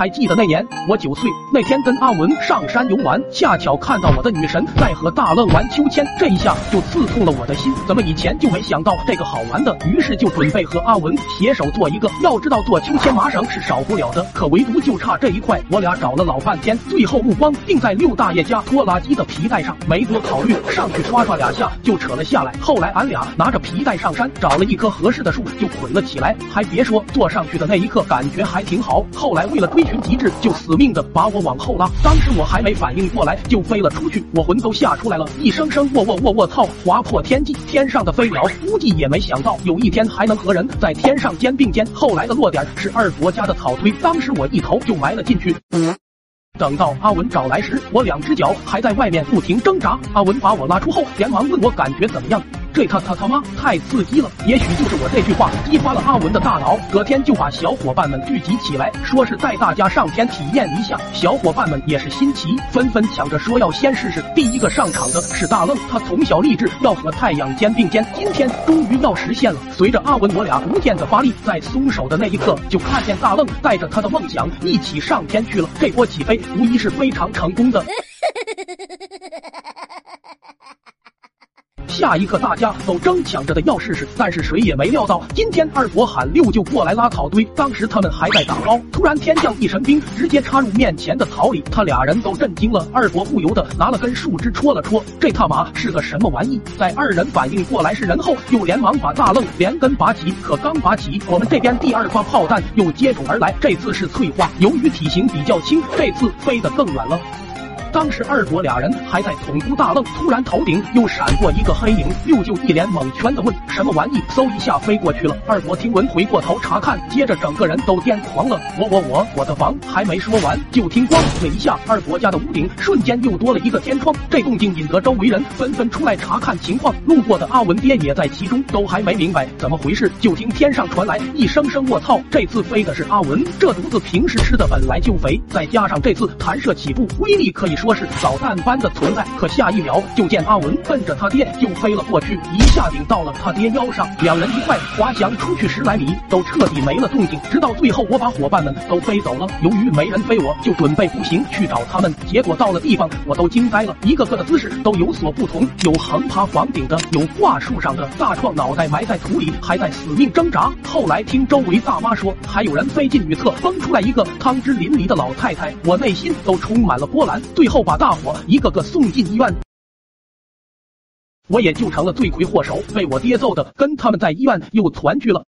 还记得那年我九岁那天，跟阿文上山游玩，恰巧看到我的女神在和大愣玩秋千，这一下就刺痛了我的心。怎么以前就没想到这个好玩的？于是就准备和阿文携手做一个。要知道做秋千麻绳是少不了的，可唯独就差这一块。我俩找了老半天，最后目光定在六大爷家拖拉机的皮带上，没多考虑，上去刷刷两下就扯了下来。后来俺俩拿着皮带上山，找了一棵合适的树就捆了起来。还别说，坐上去的那一刻感觉还挺好。后来为了追寻极致，就死命的把我往后拉。当时我还没反应过来，就飞了出去，我魂都吓出来了，一声声卧卧卧卧操，划破天际。天上的飞鸟估计也没想到有一天还能和人在天上肩并肩。后来的落点是二伯家的草堆，当时我一头就埋了进去。等到阿文找来时，我两只脚还在外面不停挣扎。阿文把我拉出后，连忙问我感觉怎么样。这他他他妈太刺激了！也许就是我这句话激发了阿文的大脑，隔天就把小伙伴们聚集起来，说是带大家上天体验一下。小伙伴们也是新奇，纷纷抢着说要先试试。第一个上场的是大愣，他从小立志要和太阳肩并肩，今天终于要实现了。随着阿文我俩逐渐的发力，在松手的那一刻，就看见大愣带着他的梦想一起上天去了。这波起飞无疑是非常成功的。下一刻，大家都争抢着的要试试，但是谁也没料到，今天二伯喊六舅过来拉草堆。当时他们还在打包，突然天降一神兵，直接插入面前的草里，他俩人都震惊了。二伯不由得拿了根树枝戳了戳，这他妈是个什么玩意？在二人反应过来是人后，又连忙把大愣连根拔起。可刚拔起，我们这边第二发炮弹又接踵而来，这次是翠花，由于体型比较轻，这次飞得更远了。当时二伯俩人还在捅咕大愣，突然头顶又闪过一个黑影，六舅一脸蒙圈的问：“什么玩意？”嗖一下飞过去了。二伯听闻回过头查看，接着整个人都癫狂了。我我我我的房还没说完，就听咣的一下，二伯家的屋顶瞬间又多了一个天窗。这动静引得周围人纷纷出来查看情况。路过的阿文爹也在其中，都还没明白怎么回事，就听天上传来一声声“卧槽”，这次飞的是阿文。这犊子平时吃的本来就肥，再加上这次弹射起步威力可以。说是导弹般的存在，可下一秒就见阿文奔着他爹就飞了过去，一下顶到了他爹腰上，两人一块滑翔出去十来米，都彻底没了动静。直到最后，我把伙伴们都飞走了。由于没人飞，我就准备步行去找他们。结果到了地方，我都惊呆了，一个个的姿势都有所不同，有横爬房顶的，有挂树上的，大创脑袋埋在土里，还在死命挣扎。后来听周围大妈说，还有人飞进女厕，崩出来一个汤汁淋漓的老太太，我内心都充满了波澜。最后把大伙一个个送进医院，我也就成了罪魁祸首，被我爹揍的，跟他们在医院又团聚了。